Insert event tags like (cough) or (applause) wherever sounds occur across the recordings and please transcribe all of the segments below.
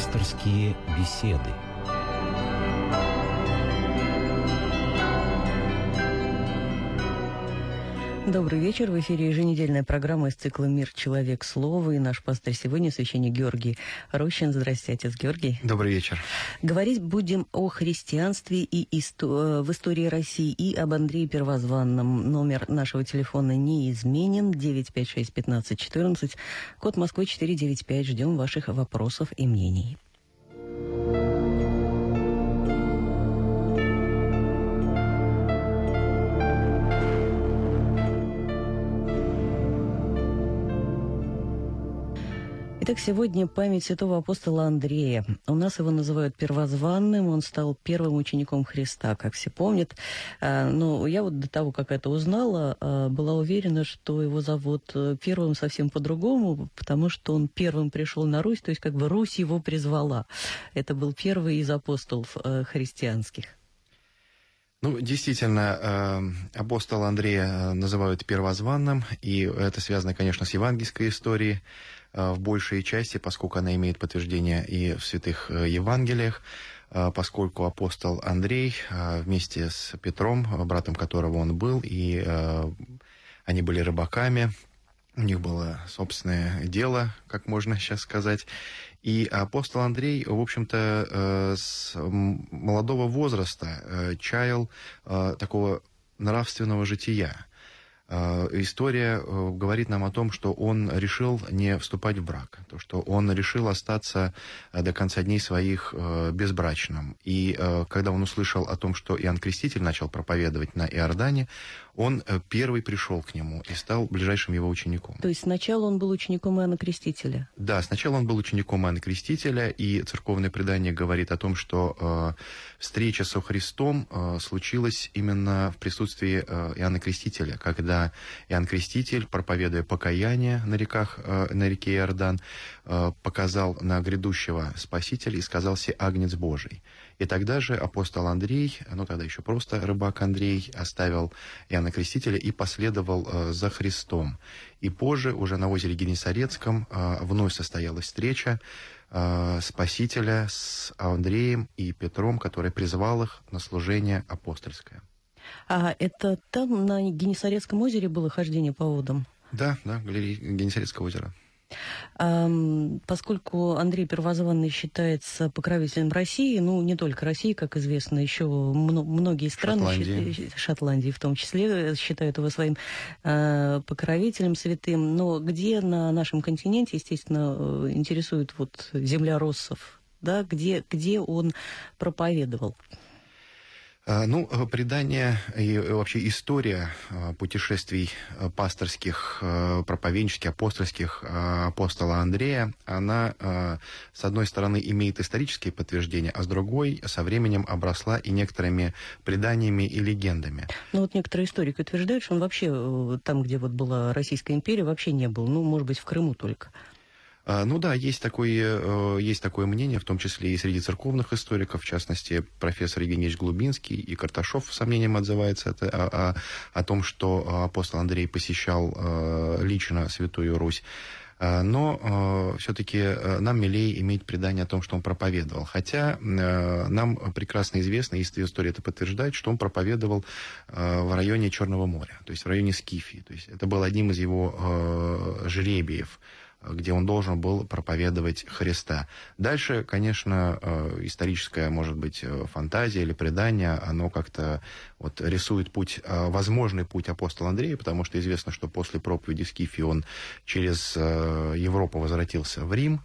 Пасторские беседы. Добрый вечер. В эфире еженедельная программа из цикла «Мир. Человек. Слово». И наш пастор сегодня священник Георгий Рощин. Здравствуйте, отец Георгий. Добрый вечер. Говорить будем о христианстве и исто... в истории России и об Андрее Первозванном. Номер нашего телефона не изменен. 956-1514. Код Москвы 495. Ждем ваших вопросов и мнений. Итак, сегодня память святого апостола Андрея. У нас его называют первозванным, он стал первым учеником Христа, как все помнят. А, но я вот до того, как это узнала, а, была уверена, что его зовут э, первым совсем по-другому, потому что он первым пришел на Русь, то есть как бы Русь его призвала. Это был первый из апостолов э, христианских. Ну, действительно, э, апостола Андрея называют первозванным, и это связано, конечно, с евангельской историей. Э, в большей части, поскольку она имеет подтверждение и в святых э, Евангелиях, э, поскольку апостол Андрей вместе с Петром, братом которого он был, и они были рыбаками, у них было собственное дело, как можно сейчас сказать. И апостол Андрей, в общем-то, с молодого возраста чаял такого нравственного жития. Э, история э, говорит нам о том, что он решил не вступать в брак, то, что он решил остаться э, до конца дней своих безбрачным. И когда он услышал о том, что Иоанн Креститель начал проповедовать на Иордане, он первый пришел к нему и стал ближайшим его учеником. То есть сначала он был учеником Иоанна Крестителя? Да, сначала он был учеником Иоанна Крестителя, и церковное предание говорит о том, что встреча со Христом случилась именно в присутствии Иоанна Крестителя, когда Иоанн Креститель, проповедуя покаяние на, реках, э, на реке Иордан, э, показал на грядущего Спасителя и сказал «Се агнец Божий». И тогда же апостол Андрей, ну тогда еще просто рыбак Андрей, оставил Иоанна Крестителя и последовал э, за Христом. И позже, уже на озере Генесарецком, вновь состоялась встреча Спасителя с Андреем и Петром, который призвал их на служение апостольское. А это там, на Генесарецком озере было хождение по водам? Да, да, галерея Генесарецкого озера. Поскольку Андрей Первозванный считается покровителем России, ну, не только России, как известно, еще многие страны, Шотландии, Шотландии в том числе, считают его своим э, покровителем святым, но где на нашем континенте, естественно, э, интересует вот земля Россов, да, где, где он проповедовал? А, ну, э, предание и вообще история э, путешествий э, пасторских, проповеднических, апостольских апостола Андрея, она, с одной стороны, имеет исторические подтверждения, а с другой, со временем обросла и некоторыми преданиями и легендами. Ну, вот некоторые историки утверждают, что он вообще там, где вот была Российская империя, вообще не был. Ну, может быть, в Крыму только. А, ну да, есть такое, э, есть такое мнение, в том числе и среди церковных историков, в частности, профессор Евгеньевич Глубинский и Карташов с сомнением отзывается о, о, о том, что апостол Андрей посещал э, лично Святую Русь. А, но э, все-таки нам милее иметь предание о том, что он проповедовал. Хотя нам прекрасно известно, и история это подтверждает, что он проповедовал в районе Черного моря, то есть в районе Скифии. То есть это был одним из его жребиев где он должен был проповедовать Христа. Дальше, конечно, э, историческая, может быть, э, фантазия или предание, оно как-то вот рисует путь, э, возможный путь апостола Андрея, потому что известно, что после проповеди Скифи он через Европу возвратился в Рим,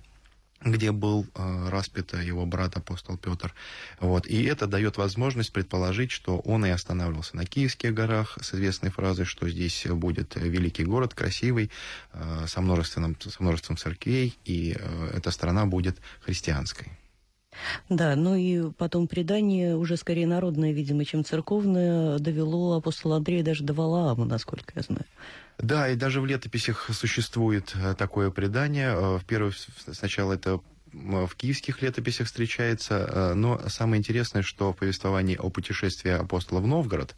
где был э, распят его брат апостол Петр. Вот. И это дает возможность предположить, что он и останавливался на Киевских горах с известной фразой, что здесь будет великий город, красивый, э, со, множественным, со множеством церквей, и э, эта страна будет христианской. Да, ну и потом предание, уже скорее народное, видимо, чем церковное, довело апостола Андрея даже до Валаама, насколько я знаю. Да, и даже в летописях существует э, такое предание. Э, в первый, сначала это в киевских летописях встречается, но самое интересное, что в повествовании о путешествии апостола в Новгород,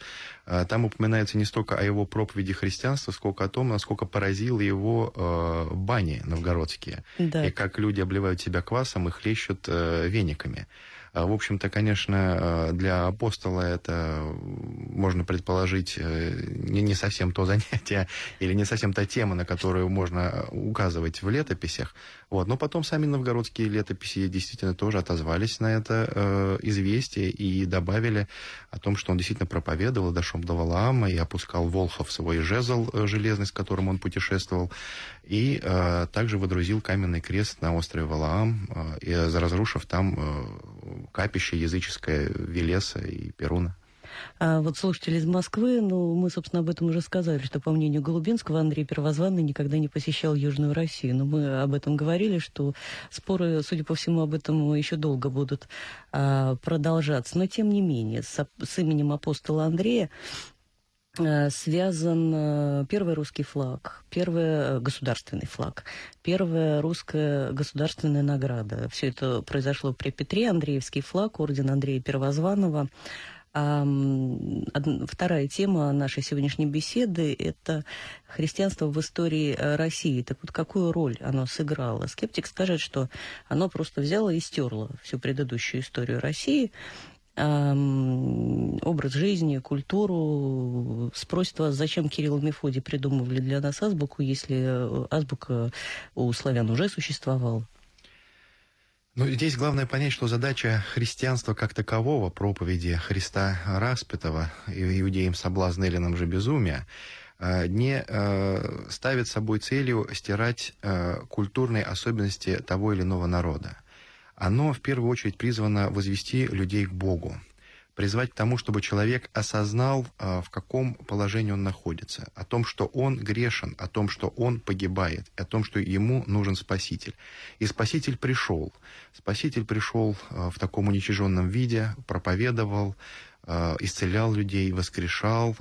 там упоминается не столько о его проповеди христианства, сколько о том, насколько поразило его бани новгородские, да. и как люди обливают себя квасом и хлещут вениками. А, в общем-то, конечно, а, для апостола это, можно предположить, э, не, совсем то (laughs) занятие или не совсем та тема, на которую можно указывать в летописях. Вот. Но потом сами новгородские летописи действительно тоже отозвались на это э, известие и добавили о том, что он действительно проповедовал, дошел до Валаама и опускал Волхов свой жезл э, железный, с которым он путешествовал, и э, также водрузил каменный крест на острове Валаам, э, разрушив там э, капище языческое Велеса и Перуна. А вот слушатели из Москвы, ну, мы, собственно, об этом уже сказали, что, по мнению Голубинского, Андрей Первозванный никогда не посещал Южную Россию. Но мы об этом говорили, что споры, судя по всему, об этом еще долго будут а, продолжаться. Но, тем не менее, с, с именем апостола Андрея связан а, первый русский флаг, первый государственный флаг, первая русская государственная награда. Все это произошло при Петре, Андреевский флаг, орден Андрея Первозванного. А вторая тема нашей сегодняшней беседы – это христианство в истории э, России. Так вот, какую роль оно сыграло? Скептик скажет, что оно просто взяло и стерло всю предыдущую историю России, образ жизни, культуру. Спросит вас, зачем Кирилл и Мефодий придумывали для нас азбуку, если э, азбука у славян уже существовала? Ну, здесь главное понять, что задача христианства как такового, проповеди Христа распятого, иудеям соблазн Эллином же безумия, э, не э, ставит собой целью стирать культурные особенности того или иного народа. Оно в первую очередь призвано возвести людей к Богу, призвать к тому, чтобы человек осознал, а, в каком положении он находится, о том, что он грешен, о том, что он погибает, о том, что ему нужен Спаситель. И Спаситель пришел. Спаситель пришел а, в таком уничиженном виде, проповедовал, а, исцелял людей, воскрешал,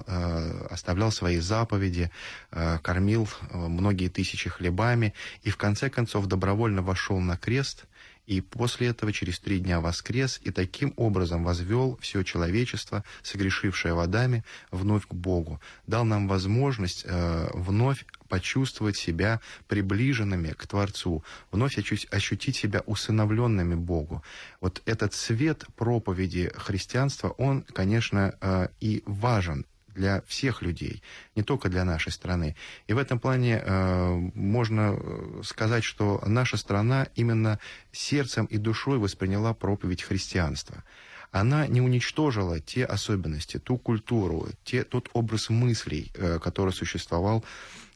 оставлял свои заповеди, кормил многие тысячи хлебами и в конце концов добровольно вошел на крест – и после этого через три дня воскрес, и таким образом возвел все человечество, согрешившее водами, вновь к Богу. Дал нам возможность э, вновь почувствовать себя приближенными к Творцу, вновь ощутить себя усыновленными Богу. Вот этот свет проповеди христианства, он, конечно, э, и важен для всех людей, не только для нашей страны. И в этом плане э, можно э, сказать, что наша страна именно сердцем и душой восприняла проповедь христианства она не уничтожила те особенности, ту культуру, те, тот образ мыслей, э, который существовал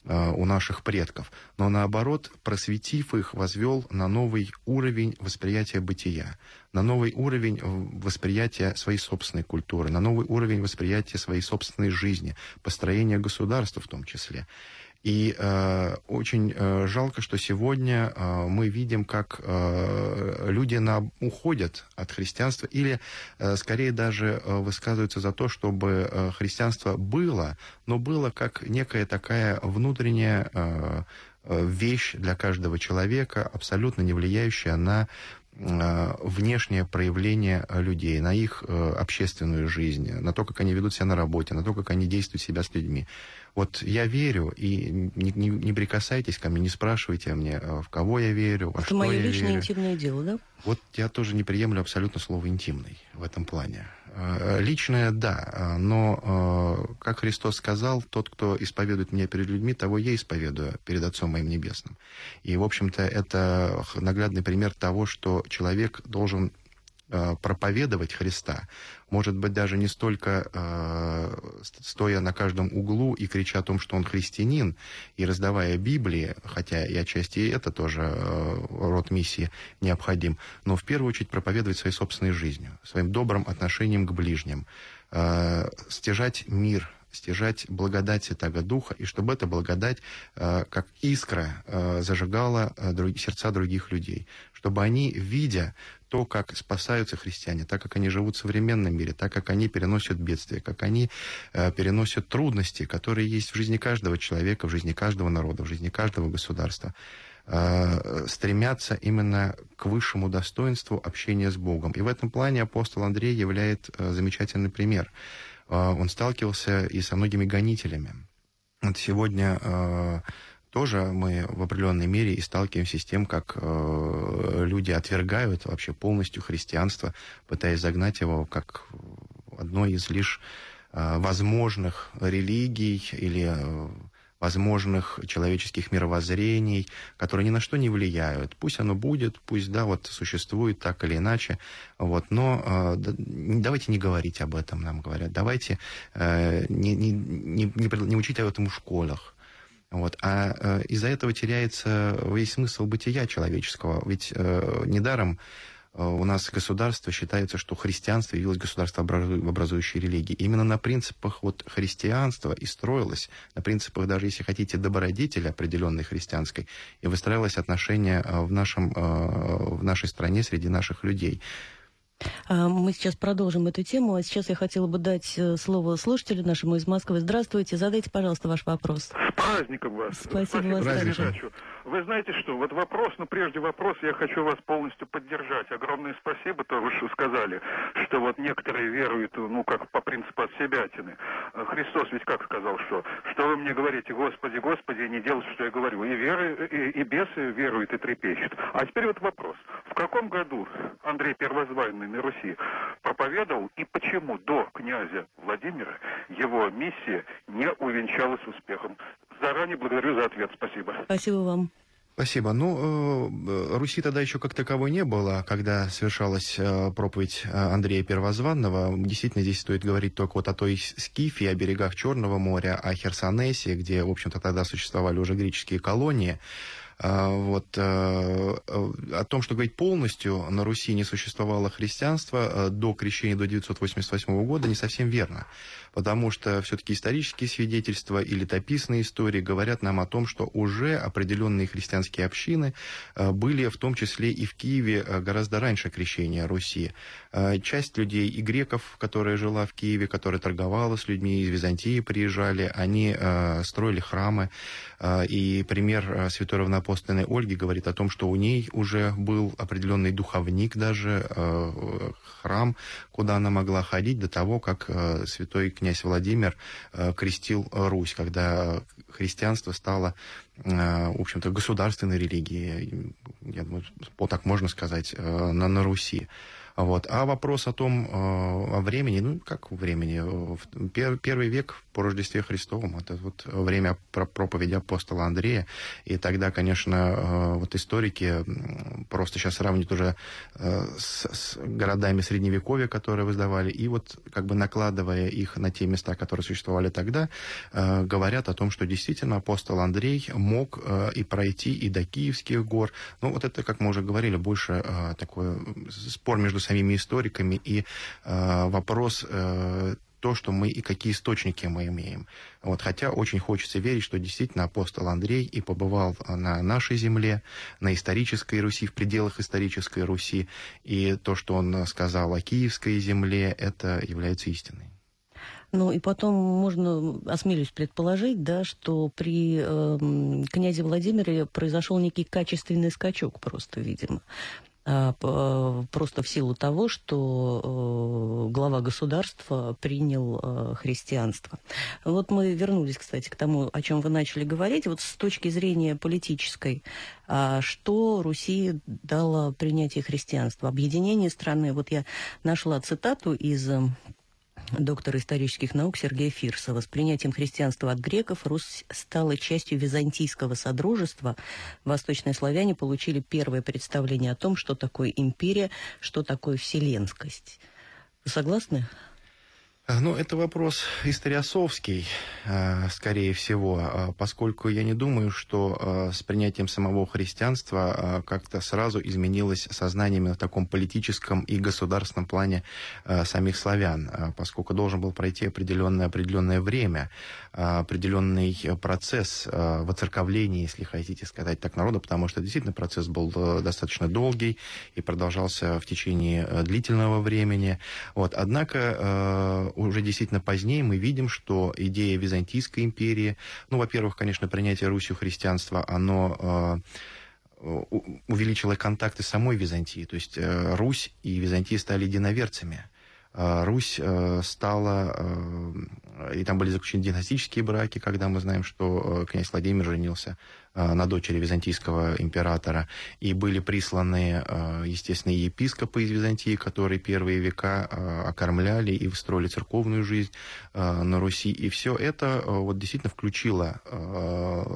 Э, у наших предков, но наоборот, просветив их, возвел на новый уровень восприятия бытия, на новый уровень восприятия своей собственной культуры, на новый уровень восприятия своей собственной жизни, построения государства в том числе. И э, очень э, жалко, что сегодня э, мы видим, как э, люди на, уходят от христианства или, э, скорее, даже э, высказываются за то, чтобы э, христианство было, но было как некая такая внутренняя э, э вещь для каждого человека, абсолютно не влияющая на э, внешнее проявление людей, на их э, общественную жизнь, на то, как они ведут себя на работе, на то, как они действуют себя с людьми. Вот я верю, и не, не, не прикасайтесь ко мне, не спрашивайте мне, э, в кого я верю, во Это что мое я личное верю. интимное дело, да? Вот я тоже не приемлю абсолютно слово «интимный» в этом плане. Э, личное – да, э, но, как Христос сказал, тот, кто исповедует меня перед людьми, того я исповедую перед Отцом моим Небесным. И, в общем-то, это наглядный пример того, что человек должен Э, проповедовать Христа, может быть, даже не столько э, стоя на каждом углу и крича о том, что он христианин, и раздавая Библии, хотя и отчасти это тоже э, род миссии необходим, но в первую очередь проповедовать своей собственной жизнью, своим добрым отношением к ближним, э, стяжать мир, стяжать благодать Святого Духа, и чтобы эта благодать, э, как искра, э, зажигала э, друг, сердца других людей, чтобы они, видя то, как спасаются христиане, так как они живут в современном мире, так как они переносят бедствия, как они э, переносят трудности, которые есть в жизни каждого человека, в жизни каждого народа, в жизни каждого государства, стремятся именно к высшему достоинству общения с Богом. И в этом плане апостол Андрей является замечательный пример. Он сталкивался и со многими гонителями. Вот сегодня тоже мы в определенной мере и сталкиваемся с тем, как э, люди отвергают вообще полностью христианство, пытаясь загнать его как одно из лишь э, возможных религий или э, возможных человеческих мировоззрений, которые ни на что не влияют. Пусть оно будет, пусть, да, вот существует так или иначе, вот, но э, давайте не говорить об этом, нам говорят, давайте э, не, не, не, не, не учить об этом в школах, вот. А э, из-за этого теряется весь смысл бытия человеческого. Ведь э, недаром э, у нас государство считается, что христианство явилось государствообразующей религией. Именно на принципах вот христианства и строилось, на принципах даже, если хотите, добродетели определенной христианской, и выстраивалось отношение в, нашем, в нашей стране среди наших людей. А, мы сейчас продолжим эту тему. А сейчас я хотела бы дать э, слово слушателю нашему из Москвы. Здравствуйте. Задайте, пожалуйста, ваш вопрос. С праздником вас. Спасибо, Спасибо вас также. Вы знаете что, вот вопрос, ну прежде вопрос, я хочу вас полностью поддержать. Огромное спасибо, то вы что сказали, что вот некоторые веруют, ну как по принципу от себятины. Христос ведь как сказал, что, что вы мне говорите, Господи, Господи, не делайте, что я говорю. И веры, и, и бесы веруют и трепещут. А теперь вот вопрос. В каком году Андрей Первозванный на Руси проповедовал и почему до князя Владимира его миссия не увенчалась успехом? Заранее благодарю за ответ. Спасибо. Спасибо вам. Спасибо. Ну, э, Руси тогда еще как таковой не было, когда совершалась э, проповедь э, Андрея Первозванного. Действительно, здесь стоит говорить только вот о той Скифе, о берегах Черного моря, о Херсонесе, где, в общем-то, тогда существовали уже греческие колонии. А, вот, э, о том, что говорить полностью на Руси не существовало христианство э, до крещения до 988 года, не совсем верно. Потому что все-таки исторические свидетельства и летописные истории говорят нам о том, что уже определенные христианские общины э, были в том числе и в Киеве гораздо раньше крещения Руси. Часть людей и греков, которая жила в Киеве, которая торговала с людьми из Византии, приезжали, они строили храмы. И пример святой равноапостольной апостольной Ольги говорит о том, что у ней уже был определенный духовник даже, э, храм, куда она могла ходить до того, как э, святой князь Владимир э, крестил Русь, когда христианство стало, в общем-то, государственной религией, я думаю, так можно сказать, на, на Руси. Вот. А вопрос о том, э, о времени, ну, как времени, первый век по Рождестве Христовом, это вот время проповеди апостола Андрея, и тогда, конечно, э, вот историки просто сейчас сравнивают уже э, с, с городами Средневековья, которые выздавали, и вот как бы накладывая их на те места, которые существовали тогда, говорят о том, что действительно апостол Андрей мог и пройти и до Киевских гор, ну, вот это, как мы уже говорили, больше такой спор между самими историками, и э, вопрос э, то, что мы и какие источники мы имеем. Вот, хотя очень хочется верить, что действительно апостол Андрей и побывал на нашей земле, на исторической Руси, в пределах исторической Руси, и то, что он сказал о киевской земле, это является истиной. Ну и потом можно, осмелюсь предположить, да, что при э, князе Владимире произошел некий качественный скачок просто, видимо. А, просто в силу того, что э, глава государства принял э, христианство. Вот мы вернулись, кстати, к тому, о чем вы начали говорить. Вот с точки зрения политической, а что Руси дало принятие христианства? Объединение страны. Вот я нашла цитату из доктор исторических наук Сергея Фирсова. С принятием христианства от греков Русь стала частью византийского содружества. Восточные славяне получили первое представление о том, что такое империя, что такое вселенскость. Согласны? А, ну, это вопрос историосовский, а, скорее всего, а, поскольку я не думаю, что с принятием самого христианства как-то сразу изменилось сознание именно в таком политическом и государственном плане самих славян, поскольку должен был пройти определенное, определенное время, определенный процесс воцерковления, если хотите сказать так, народа, потому что действительно процесс был э, достаточно долгий и продолжался в течение э, длительного времени. Вот. Однако уже действительно позднее мы видим, что идея Византийской империи, ну, во-первых, конечно, принятие Русью христианства, оно увеличила контакты самой Византии. То есть Русь и Византия стали единоверцами. Русь стала, и там были заключены династические браки, когда мы знаем, что князь Владимир женился Э, на дочери византийского императора, и были присланы, э, естественно, епископы из Византии, которые первые века э, окормляли и строили церковную жизнь на Руси. И все это вот действительно включило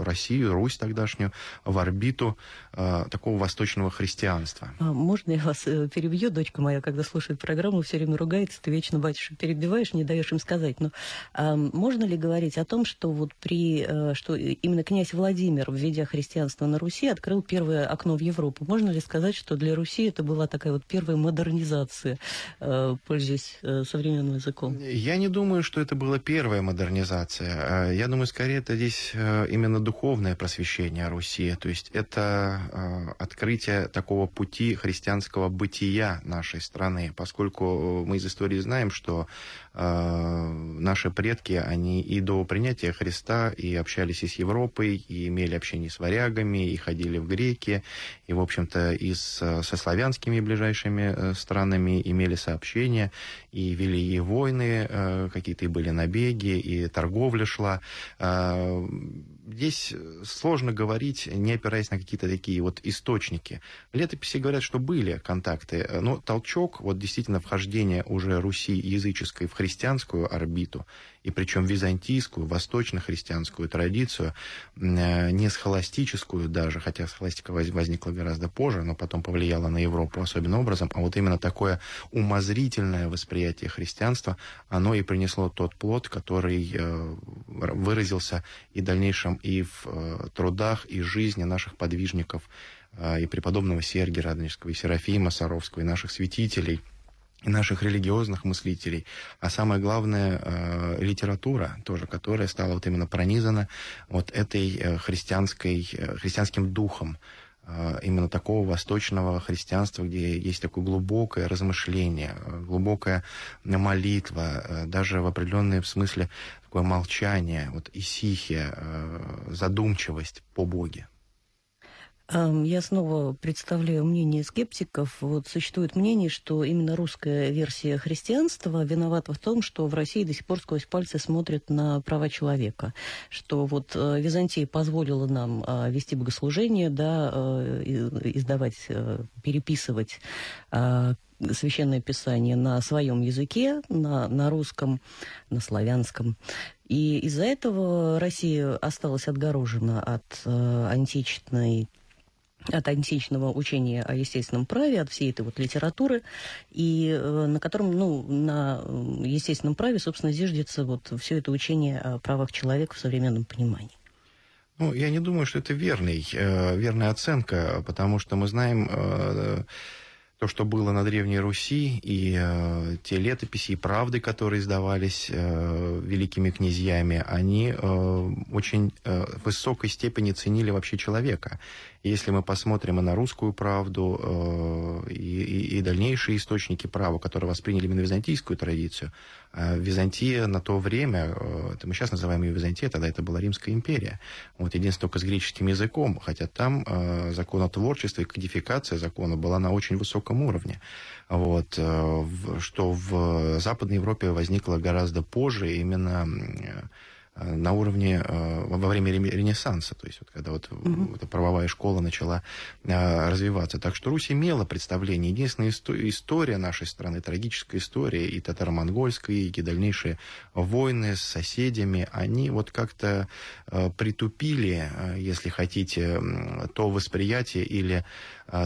Россию, Русь тогдашнюю, в орбиту такого восточного христианства. А можно я вас перебью? Дочка моя, когда слушает программу, все время ругается, ты вечно батюшек перебиваешь, не даешь им сказать. Но можно ли говорить о том, что вот при, что именно князь Владимир в введя христианство на Руси, открыл первое окно в Европу. Можно ли сказать, что для Руси это была такая вот первая модернизация, э, пользуясь э, современным языком? Я не думаю, что это была первая модернизация. Э, я думаю, скорее это здесь именно духовное просвещение Руси. То есть это открытие такого пути христианского бытия нашей страны, поскольку мы из истории знаем, что наши предки, они и до принятия Христа и общались и с Европой, и имели общение общении с варягами, и ходили в греки, и, в общем-то, и с, со славянскими ближайшими э, странами имели сообщения, и вели и войны, э, какие-то и были набеги, и торговля шла. Здесь сложно говорить, не опираясь на какие-то такие вот источники. Летописи говорят, что были контакты, но толчок, вот действительно вхождение уже Руси языческой в христианскую орбиту, и причем византийскую, восточно-христианскую традицию, э, не схоластическую даже, хотя схоластика возникла гораздо позже, но потом повлияла на Европу особенным образом, а вот именно такое умозрительное восприятие христианства, оно и принесло тот плод, который э, выразился и в дальнейшем и в э, трудах, и жизни наших подвижников, и преподобного Сергия Радонежского, и Серафима Саровского, и наших святителей – наших религиозных мыслителей, а самое главное э, литература тоже, которая стала вот именно пронизана вот этой э, христианской, э, христианским духом э, именно такого восточного христианства, где есть такое глубокое размышление, глубокая молитва, э, даже в определенном смысле такое молчание, вот исихия, э, задумчивость по Боге. Я снова представляю мнение скептиков. Вот существует мнение, что именно русская версия христианства виновата в том, что в России до сих пор сквозь пальцы смотрят на права человека. Что вот э, Византия позволила нам э, вести богослужение, да, э, издавать, переписывать священное писание на своем языке, на, на русском, на славянском. И из-за этого Россия осталась отгорожена от э, античной от античного учения о естественном праве, от всей этой вот литературы, и э, на котором, ну, на естественном праве, собственно, зиждется вот все это учение о правах человека в современном понимании. Ну, я не думаю, что это верный, э, верная оценка, потому что мы знаем э, то, что было на Древней Руси, и э, те летописи и правды, которые издавались э, великими князьями, они э, очень э, высокой степени ценили вообще человека. Если мы посмотрим и на русскую правду, э, и, и, и дальнейшие источники права, которые восприняли именно византийскую традицию, Византия на то время, э, это мы сейчас называем ее Византия, тогда это была Римская империя. Вот единственное только с греческим языком, хотя там э, законотворчество и кодификация закона была на очень высоком уровне. Вот, э, что в Западной Европе возникло гораздо позже именно на уровне э, во время Ренессанса, то есть вот когда вот эта правовая школа начала э, развиваться. Так что Русь имела представление. Единственная история нашей страны, трагическая история, и татаро-монгольская, и дальнейшие войны с соседями, они вот как-то притупили, если хотите, то восприятие или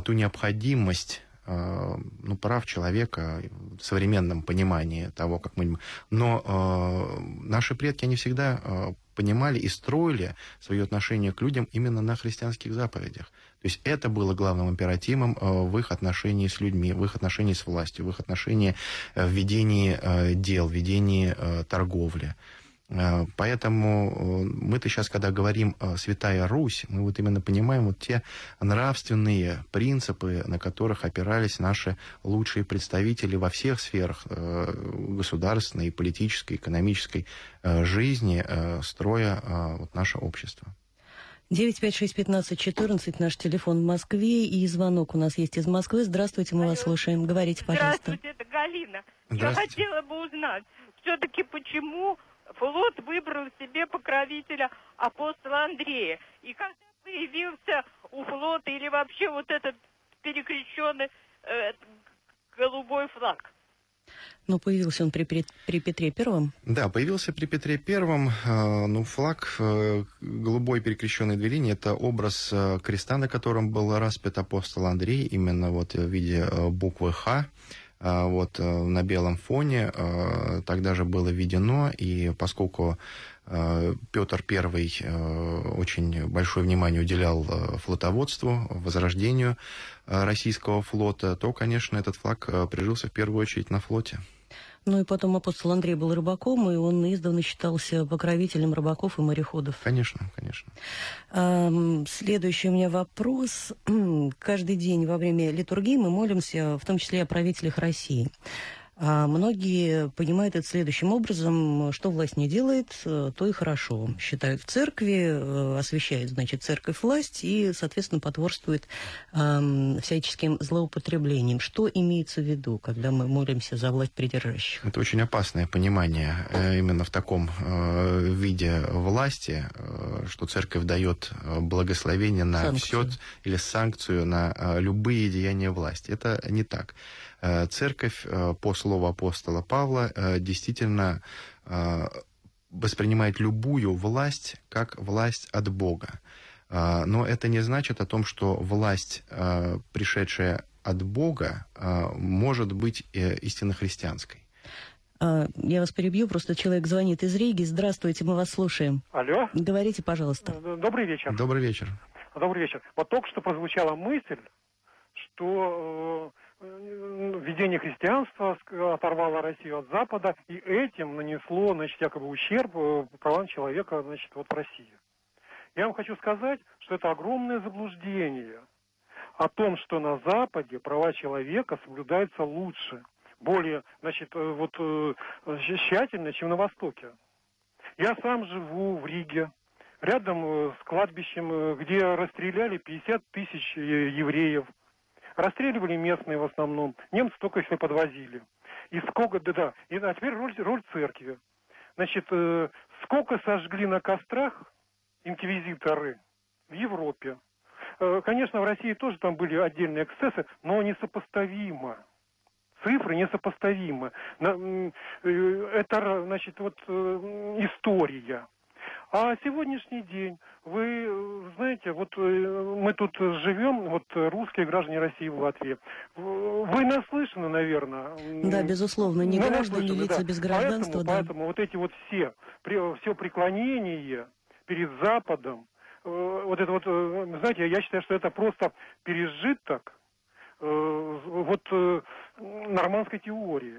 ту необходимость Э, ну, прав человека в современном понимании того, как мы... Но э, наши предки, они всегда э, понимали и строили свое отношение к людям именно на христианских заповедях. То есть это было главным императивом э, в их отношении с людьми, в их отношении с властью, в их отношении э, в ведении э, дел, в ведении торговли. Э, поэтому э, мы-то сейчас, когда говорим «Святая Русь», мы вот именно понимаем вот те нравственные принципы, на которых опирались наши лучшие представители во всех сферах э, государственной, политической, экономической жизни, строя вот наше общество. 956-1514, наш телефон в Москве, и звонок у нас есть из Москвы. Здравствуйте, мы вас слушаем. Говорите, пожалуйста. Здравствуйте, это Галина. Я хотела бы узнать, все-таки почему флот выбрал себе покровителя апостола Андрея. И когда появился у флота или вообще вот этот перекрещенный э, голубой флаг? Но появился он при, при, при Петре Первом? Да, появился при Петре Первом. Э, ну, флаг э, голубой перекрещенной две линии – это образ э, креста, на котором был распят апостол Андрей, именно вот в виде буквы «Х». Вот на белом фоне тогда же было введено, и поскольку Петр I очень большое внимание уделял флотоводству, возрождению российского флота, то, конечно, этот флаг прижился в первую очередь на флоте. Ну и потом апостол Андрей был рыбаком, и он издавна считался покровителем рыбаков и мореходов. Конечно, конечно. Следующий у меня вопрос. Каждый день во время литургии мы молимся, в том числе о правителях России. А многие понимают это следующим образом, что власть не делает, э, то и хорошо. Считают в церкви, э, освещает, значит, церковь власть и, соответственно, потворствует э, всяческим злоупотреблением. Что имеется в виду, когда мы молимся за власть придержащих? Это очень опасное понимание э, именно в таком виде власти, что церковь дает благословение на санкцию. все или санкцию на любые деяния власти. Это не так. Э, церковь, э, по слову апостола Павла, э, действительно воспринимает любую власть как власть от Бога. Но это не значит о том, что власть, пришедшая от Бога, может быть истинно христианской. Я вас перебью, просто человек звонит из Риги. Здравствуйте, мы вас слушаем. Алло. Говорите, пожалуйста. Добрый вечер. Добрый вечер. Добрый вечер. Вот только что прозвучала мысль, что введение христианства оторвало Россию от Запада, и этим нанесло, значит, якобы ущерб э, правам человека, значит, вот в России. Я вам хочу сказать, что это огромное заблуждение о том, что на Западе права человека соблюдаются лучше, более, значит, э, вот э, тщательно, чем на Востоке. Я сам живу в Риге, рядом с кладбищем, где расстреляли 50 тысяч евреев – Расстреливали местные в основном. Немцы только если подвозили. И сколько, да-да. И, а теперь роль, роль церкви. Значит, э, сколько сожгли на кострах инквизиторы в Европе. Э, конечно, в России тоже там были отдельные эксцессы, но несопоставимо. Цифры несопоставимы. Э, это, значит, вот э, история. А сегодняшний день, вы знаете, вот э, мы тут живем, вот русские граждане России в Латвии. Вы наслышаны, наверное. Да, безусловно, не ну, граждане, лица да. без гражданства. Поэтому, да. поэтому вот эти вот все, все преклонения перед Западом, э, вот это вот, э, знаете, я считаю, что это просто пережиток вот нормандской теории.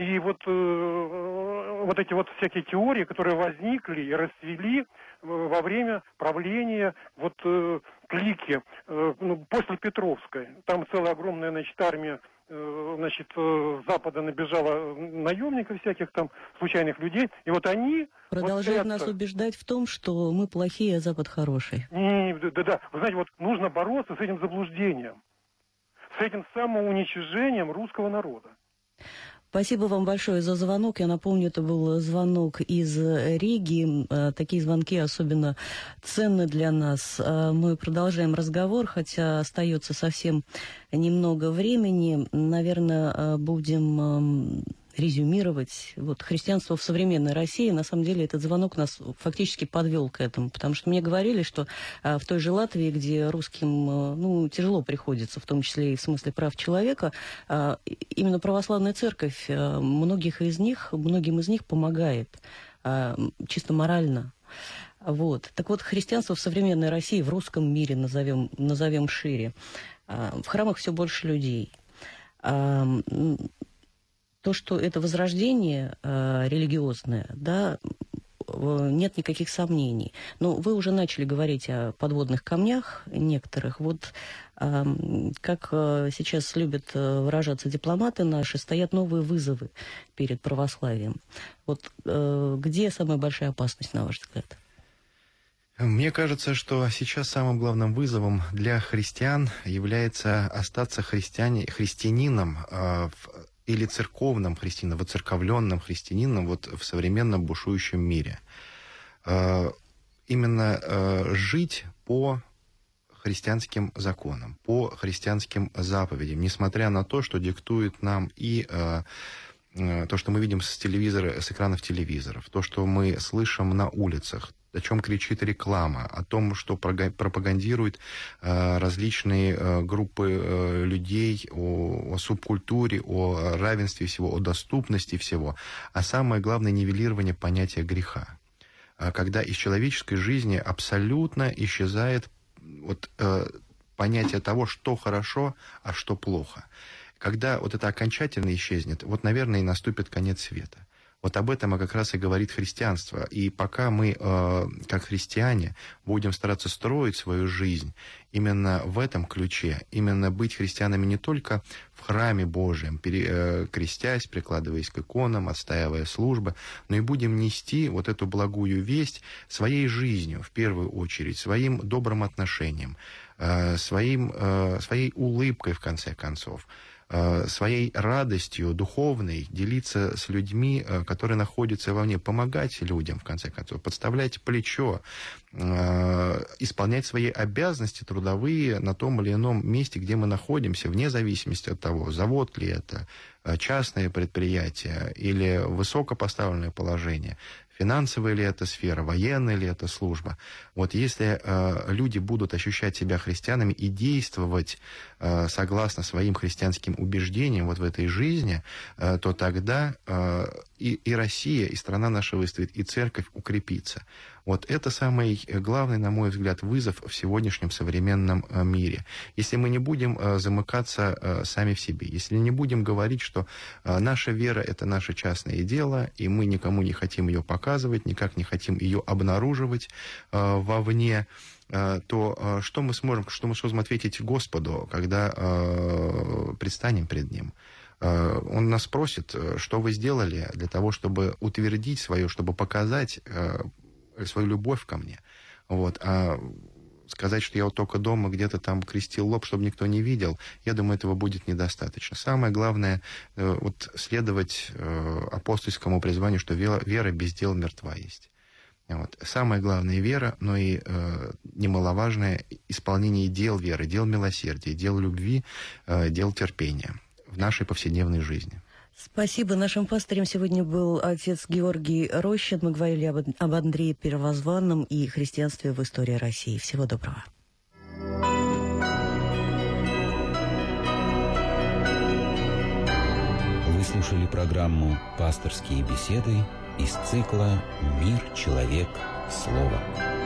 И вот, э, вот эти вот всякие теории, которые возникли и расцвели э, во время правления вот э, клики э, ну, после Петровской. Там целая огромная, значит, армия э, значит, э, Запада набежала наемников всяких там, случайных людей, и вот они... Продолжают вот это... нас убеждать в том, что мы плохие, а Запад хороший. Да-да, вы знаете, вот нужно бороться с этим заблуждением, с этим самоуничижением русского народа. Спасибо вам большое за звонок. Я напомню, это был звонок из Риги. Э, такие звонки особенно ценны для нас. Э, мы продолжаем разговор, хотя остается совсем немного времени. Наверное, э, будем резюмировать вот, христианство в современной России, на самом деле этот звонок нас фактически подвел к этому, потому что мне говорили, что а, в той же Латвии, где русским а, ну, тяжело приходится, в том числе и в смысле прав человека, а, именно православная церковь а, многих из них, многим из них помогает а, чисто морально. Вот. Так вот, христианство в современной России, в русском мире, назовем, назовем шире, а, в храмах все больше людей то, что это возрождение э, религиозное, да, нет никаких сомнений. Но вы уже начали говорить о подводных камнях некоторых. Вот э, как сейчас любят э, выражаться дипломаты наши, стоят новые вызовы перед православием. Вот э, где самая большая опасность, на ваш взгляд? Мне кажется, что сейчас самым главным вызовом для христиан является остаться христиане, христианином э, в, или церковным христианином, воцерковленным христианином вот в современном бушующем мире. Э, именно э, жить по христианским законам, по христианским заповедям, несмотря на то, что диктует нам и э то, что мы видим с телевизора, с экранов телевизоров, то, что мы слышим на улицах, о чем кричит реклама, о том, что пропагандируют э, различные э, группы э, людей, о, о субкультуре, о равенстве всего, о доступности всего, а самое главное нивелирование понятия греха. Когда из человеческой жизни абсолютно исчезает вот, понятие того, что хорошо, а что плохо. Когда вот это окончательно исчезнет, вот, наверное, и наступит конец света. Вот об этом как раз и говорит христианство. И пока мы, э, как христиане, будем стараться строить свою жизнь именно в этом ключе, именно быть христианами не только в храме Божьем, э, крестясь, прикладываясь к иконам, отстаивая службы, но и будем нести вот эту благую весть своей жизнью, в первую очередь, своим добрым отношением, э, своим, своей улыбкой, в конце концов. Э, своей радостью духовной делиться с людьми, э, которые находятся вовне, помогать людям, в конце концов, подставлять плечо, э, исполнять свои обязанности трудовые на том или ином месте, где мы находимся, вне зависимости от того, завод ли это, частное предприятие или высокопоставленное положение финансовая ли это сфера, военная ли это служба. Вот если э, люди будут ощущать себя христианами и действовать э, согласно своим христианским убеждениям вот в этой жизни, э, то тогда э, и, и Россия, и страна наша выстоит, и церковь укрепится. Вот это самый главный, на мой взгляд, вызов в сегодняшнем современном э, мире. Если мы не будем э, замыкаться э, сами в себе, если не будем говорить, что наша вера – это наше частное дело, и мы никому не хотим ее показывать, никак не хотим ее обнаруживать вовне, то что мы сможем, что мы сможем ответить Господу, когда предстанем пред Ним? Он нас просит, что вы сделали для того, чтобы утвердить свое, чтобы показать свою любовь ко мне. Вот. А сказать, что я вот только дома где-то там крестил лоб, чтобы никто не видел, я думаю, этого будет недостаточно. Самое главное, э, вот следовать э, апостольскому призванию, что вера без дел мертва есть. Вот. Самое главное — вера, но и э, немаловажное исполнение дел веры, дел милосердия, дел любви, э, дел терпения в нашей повседневной жизни. Спасибо. Нашим пастырем сегодня был отец Георгий Рощин. Мы говорили об, об Андрее Первозванном и христианстве в истории России. Всего доброго. Вы слушали программу «Пасторские беседы» из цикла «Мир, человек, слово».